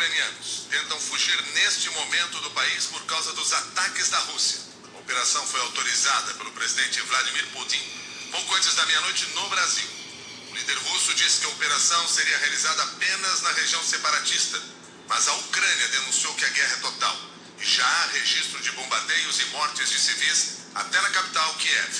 ucranianos tentam fugir neste momento do país por causa dos ataques da Rússia. A operação foi autorizada pelo presidente Vladimir Putin pouco antes da meia-noite no Brasil. O líder russo disse que a operação seria realizada apenas na região separatista, mas a Ucrânia denunciou que a guerra é total e já há registro de bombardeios e mortes de civis até na capital, Kiev.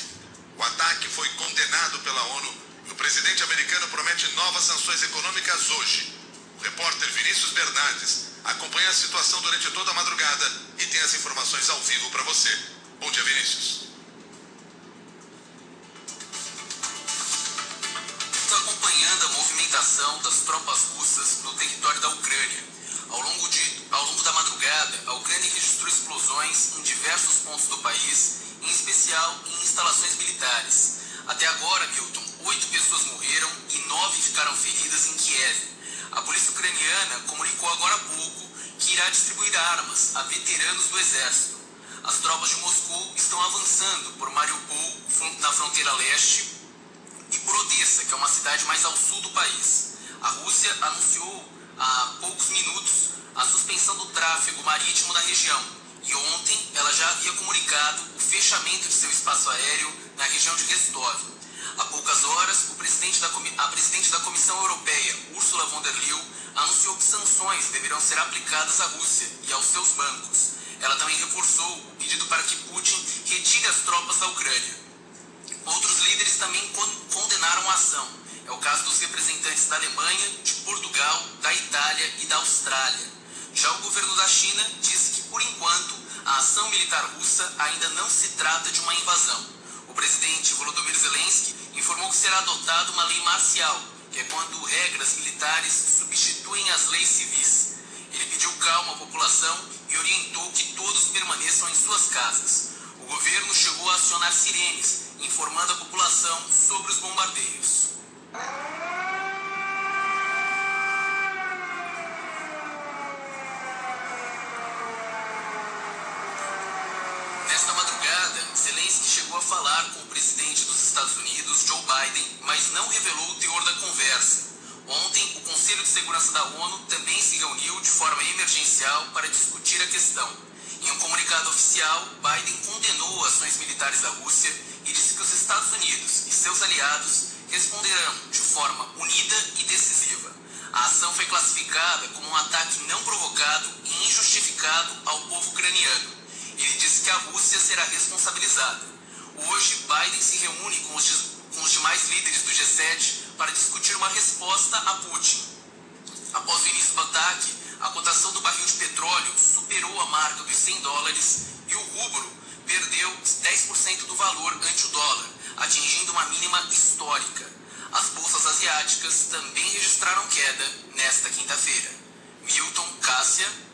O ataque foi condenado pela ONU e o presidente americano promete novas sanções econômicas hoje. Repórter Vinícius Bernardes acompanha a situação durante toda a madrugada e tem as informações ao vivo para você. Bom dia, Vinícius. Acompanhando a movimentação das tropas russas no território da Ucrânia. Ao longo, de, ao longo da madrugada, a Ucrânia registrou explosões em diversos pontos do país, em especial em instalações militares. Até agora, Milton, oito pessoas morreram e nove ficaram feridas em Kiev. A polícia ucraniana comunicou agora há pouco que irá distribuir armas a veteranos do exército. As tropas de Moscou estão avançando por Mariupol, na fronteira leste, e por Odessa, que é uma cidade mais ao sul do país. A Rússia anunciou há poucos minutos a suspensão do tráfego marítimo na região e ontem ela já havia comunicado o fechamento de seu espaço aéreo na região de Rostov. Há poucas horas, presidente a presidente da Comissão Europeia, Ursula von der Leyen, anunciou que sanções deverão ser aplicadas à Rússia e aos seus bancos. Ela também reforçou o pedido para que Putin retire as tropas da Ucrânia. Outros líderes também condenaram a ação. É o caso dos representantes da Alemanha, de Portugal, da Itália e da Austrália. Já o governo da China disse que, por enquanto, a ação militar russa ainda não se trata de uma invasão. O presidente será adotada uma lei marcial, que é quando regras militares substituem as leis civis. Ele pediu calma à população e orientou que todos permaneçam em suas casas. O governo chegou a acionar sirenes informando a população sobre os bombardeios. Nesta madrugada, Zelensky chegou a falar com o presidente dos Estados Unidos, Joe Biden, mas não revelou o teor da conversa. Ontem, o Conselho de Segurança da ONU também se reuniu de forma emergencial para discutir a questão. Em um comunicado oficial, Biden condenou ações militares da Rússia e disse que os Estados Unidos e seus aliados responderão de forma unida e decisiva. A ação foi classificada como um ataque não provocado e injustificado ao povo ucraniano. Ele disse que a Rússia será responsabilizada. Hoje, Biden se reúne com os, com os demais líderes do G7 para discutir uma resposta a Putin. Após o início do ataque, a cotação do barril de petróleo superou a marca dos 100 dólares e o rubro perdeu 10% do valor ante o dólar, atingindo uma mínima histórica. As bolsas asiáticas também registraram queda nesta quinta-feira. Milton, Cássia.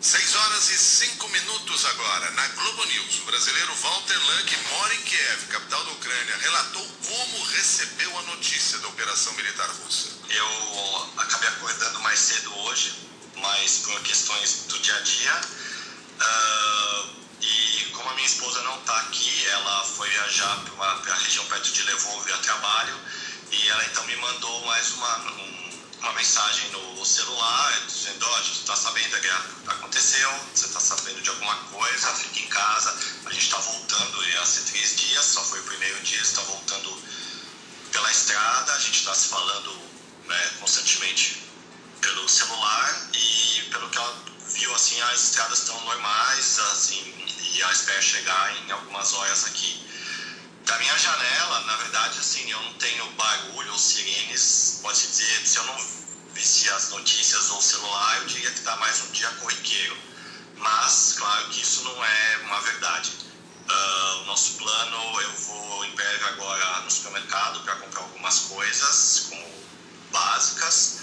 6 horas e 5 minutos agora. Na Globo News, o brasileiro Walter Lang, que mora em Kiev, capital da Ucrânia, relatou como recebeu a notícia da operação militar russa. Eu acabei acordando mais cedo hoje, mas por questões do dia a dia. Uh e como a minha esposa não está aqui, ela foi viajar para a região perto de Lvov a trabalho e ela então me mandou mais uma, um, uma mensagem no celular dizendo: Ó, a gente está sabendo a guerra aconteceu, você está sabendo de alguma coisa, fique em casa. A gente está voltando, ia ser três dias, só foi o primeiro dia, está voltando pela estrada, a gente está se falando né, constantemente pelo celular e pelo que ela viu, assim, as estradas estão normais, assim, e a espera chegar em algumas horas aqui. Da minha janela, na verdade, assim, eu não tenho barulho ou sirenes, pode dizer, se eu não visse as notícias ou o celular, eu diria que está mais um dia corriqueiro. Mas, claro que isso não é uma verdade. Uh, o nosso plano, eu vou em breve agora no supermercado para comprar algumas coisas, como básicas,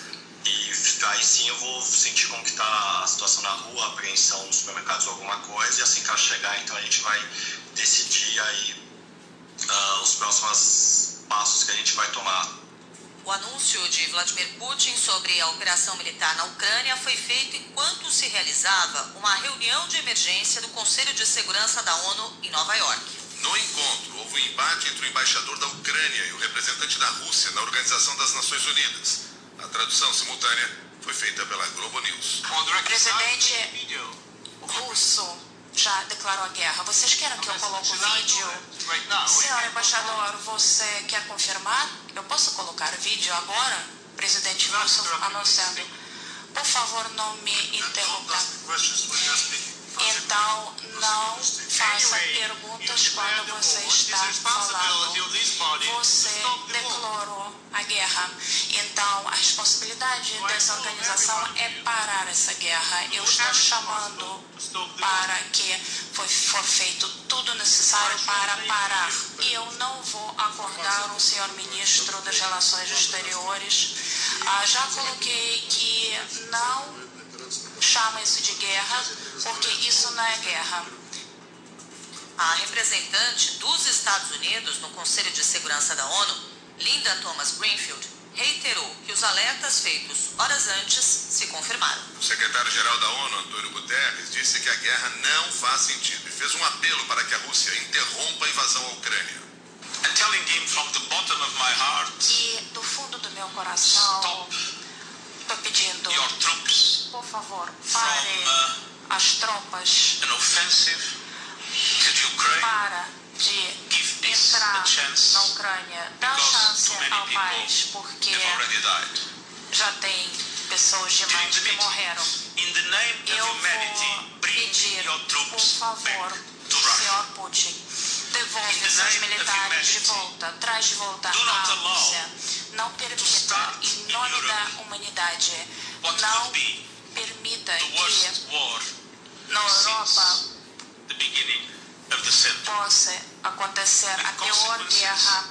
e aí sim eu vou sentir como que está a situação na rua, apreensão nos supermercados ou alguma coisa, e assim que ela chegar, então a gente vai decidir aí uh, os próximos passos O anúncio de Vladimir Putin sobre a operação militar na Ucrânia foi feito enquanto se realizava uma reunião de emergência do Conselho de Segurança da ONU em Nova York. No encontro, houve um embate entre o embaixador da Ucrânia e o representante da Rússia na Organização das Nações Unidas. A tradução simultânea foi feita pela Globo News. Já declarou a guerra. Vocês querem que eu coloque o vídeo? Senhor embaixador, você quer confirmar? Eu posso colocar o vídeo agora? Presidente russo anunciando. Por favor, não me interrompa. Então, não faça perguntas quando você está falando. Você guerra. Então, a responsabilidade dessa organização é parar essa guerra. Eu estou chamando para que for, for feito tudo necessário para parar. E eu não vou acordar o senhor ministro das Relações Exteriores. Ah, já coloquei que não chama isso de guerra, porque isso não é guerra. A representante dos Estados Unidos no Conselho de Segurança da ONU, Linda Thomas Greenfield, reiterou que os alertas feitos horas antes se confirmaram. O secretário-geral da ONU, Antônio Guterres, disse que a guerra não faz sentido e fez um apelo para que a Rússia interrompa a invasão à Ucrânia. E do fundo do meu coração, estou pedindo, por favor, pare uh, as tropas para de entrar na Ucrânia, dar chance ao país, porque já tem pessoas demais que morreram. Eu vou pedir, por favor, senhor Putin, devolve seus militares de volta, traz de volta a Rússia. Não permita, em nome da humanidade, não permita que na Europa possa acontecer a pior guerra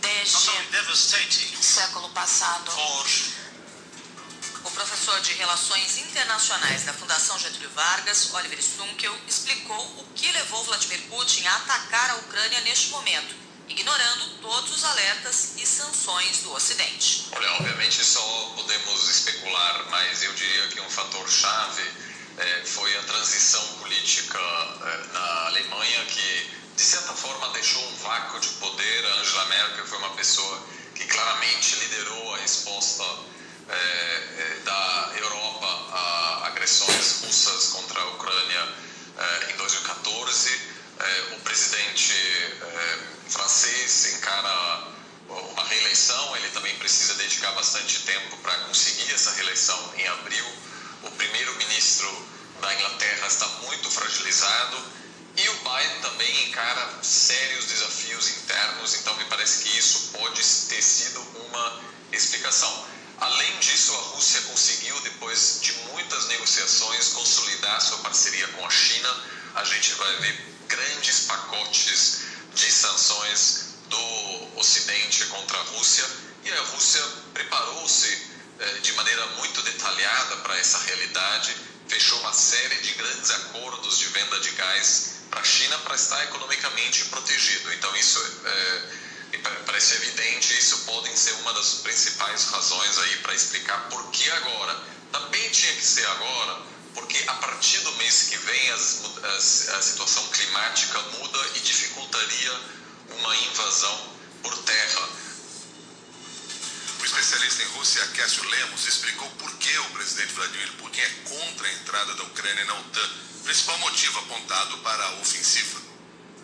desde o século passado. O professor de Relações Internacionais da Fundação Getúlio Vargas, Oliver Stunkel, explicou o que levou Vladimir Putin a atacar a Ucrânia neste momento, ignorando todos os alertas e sanções do Ocidente. Olha, obviamente só podemos especular, mas eu diria que um fator chave eh, foi a transição política eh, na Alemanha que de certa forma deixou um vácuo de poder. A Angela Merkel foi uma pessoa que claramente liderou a resposta eh, da Europa a agressões russas contra a Ucrânia em 2014. o presidente francês encara uma reeleição, ele também precisa dedicar bastante tempo para conseguir essa reeleição em abril. O primeiro-ministro fragilizado e o Biden também encara sérios desafios internos, então me parece que isso pode ter sido uma explicação. Além disso, a Rússia conseguiu, depois de muitas negociações, consolidar sua parceria com a China. A gente vai ver grandes pacotes de sanções do Ocidente contra a Rússia e a Rússia preparou-se eh, de maneira muito detalhada para essa realidade, fechou uma série de grandes acordos de venda de gás para a China para estar economicamente protegido. Então isso é, me parece evidente, isso podem ser uma das principais razões aí para explicar por que agora. Também tinha que ser agora, porque a partir do mês que vem as, as, a situação climática muda e dificultaria uma invasão por terra. Especialista em Rússia, Cássio Lemos, explicou por que o presidente Vladimir Putin é contra a entrada da Ucrânia na OTAN, principal motivo apontado para a ofensiva.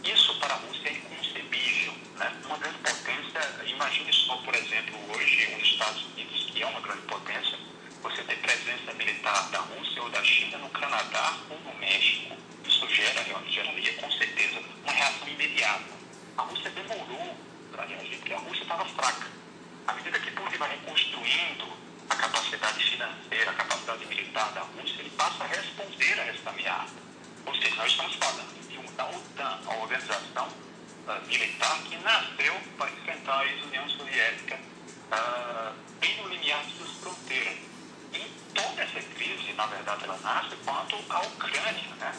Isso para a Rússia é inconcebível. Né? Uma grande potência, imagine só, por exemplo, hoje os Estados Unidos, que é uma grande potência, você ter presença militar da Rússia ou da China no Canadá ou no México. Isso gera, geraria com certeza uma reação imediata. A Rússia demorou para reagir, porque a Rússia estava fraca. À medida que Putin vai reconstruindo a capacidade financeira, a capacidade militar da Rússia, ele passa a responder a essa ameaça. Ou seja, nós estamos falando de uma, OTAN, a organização uh, militar que nasceu para enfrentar a ex-União Soviética uh, bem no limiar de suas fronteiras. E toda essa crise, na verdade, ela nasce quando a Ucrânia, né,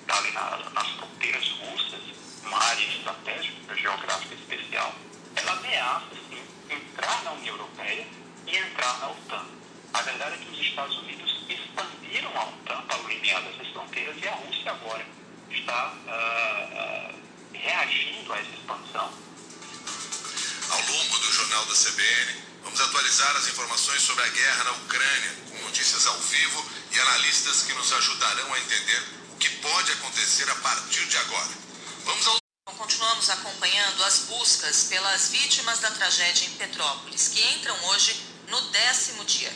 está ali na, nas fronteiras russas, uma área estratégica, geográfica especial, ela ameaça, sim, entrar na União Europeia e entrar na OTAN. A verdade é que os Estados Unidos expandiram a OTAN para o limiar dessas fronteiras e a Rússia agora está uh, uh, reagindo a essa expansão. Ao longo do jornal da CBN, vamos atualizar as informações sobre a guerra na Ucrânia, com notícias ao vivo e analistas que nos ajudarão a entender o que pode acontecer a partir de agora. Vamos ao. Continuamos acompanhando as buscas pelas vítimas da tragédia em Petrópolis, que entram hoje no décimo dia.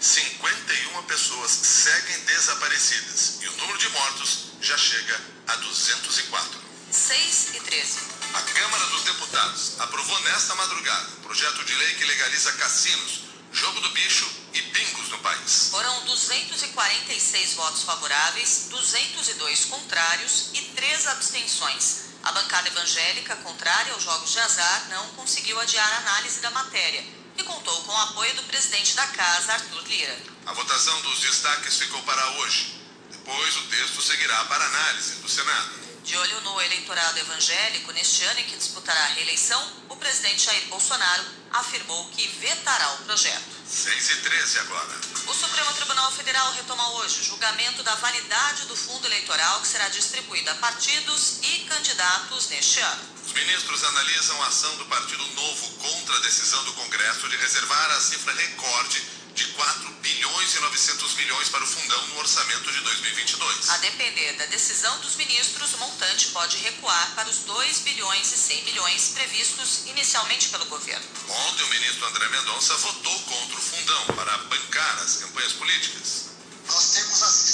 51 pessoas seguem desaparecidas e o número de mortos já chega a 204. 6 e 13. A Câmara dos Deputados aprovou nesta madrugada um projeto de lei que legaliza cassinos, jogo do bicho e bingos no país. Foram 246 votos favoráveis, 202 contrários e 3 abstenções. A bancada evangélica, contrária aos jogos de azar, não conseguiu adiar a análise da matéria e contou com o apoio do presidente da casa, Arthur Lira. A votação dos destaques ficou para hoje. Depois o texto seguirá para análise do Senado. De olho no eleitorado evangélico, neste ano em que disputará a reeleição, o presidente Jair Bolsonaro afirmou que vetará o projeto. 6 e 13 agora. O Supremo Tribunal Federal retoma hoje o julgamento da validade do fundo eleitoral que será distribuído a partidos e candidatos neste ano. Os ministros analisam a ação do Partido Novo contra a decisão do Congresso de reservar a cifra recorde de 4 bilhões e 900 milhões para o fundão no orçamento de 2022. A depender da decisão dos ministros, o montante pode recuar para os 2 bilhões e 100 milhões previstos inicialmente pelo governo. Ontem, o ministro André Mendonça votou contra o fundão para bancar as campanhas políticas. Nós temos assistido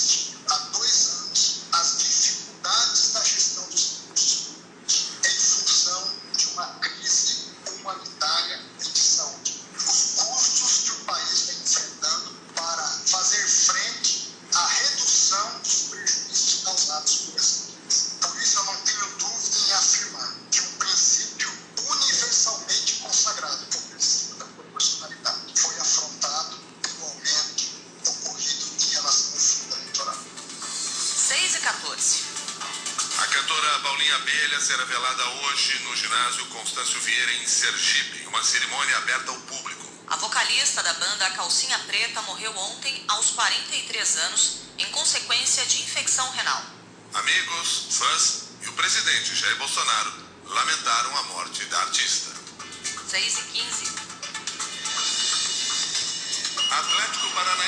será velada hoje no ginásio Constâncio Vieira, em Sergipe, uma cerimônia aberta ao público. A vocalista da banda Calcinha Preta morreu ontem aos 43 anos em consequência de infecção renal. Amigos, fãs e o presidente Jair Bolsonaro lamentaram a morte da artista. 6 e 15. Atlético Paranaense.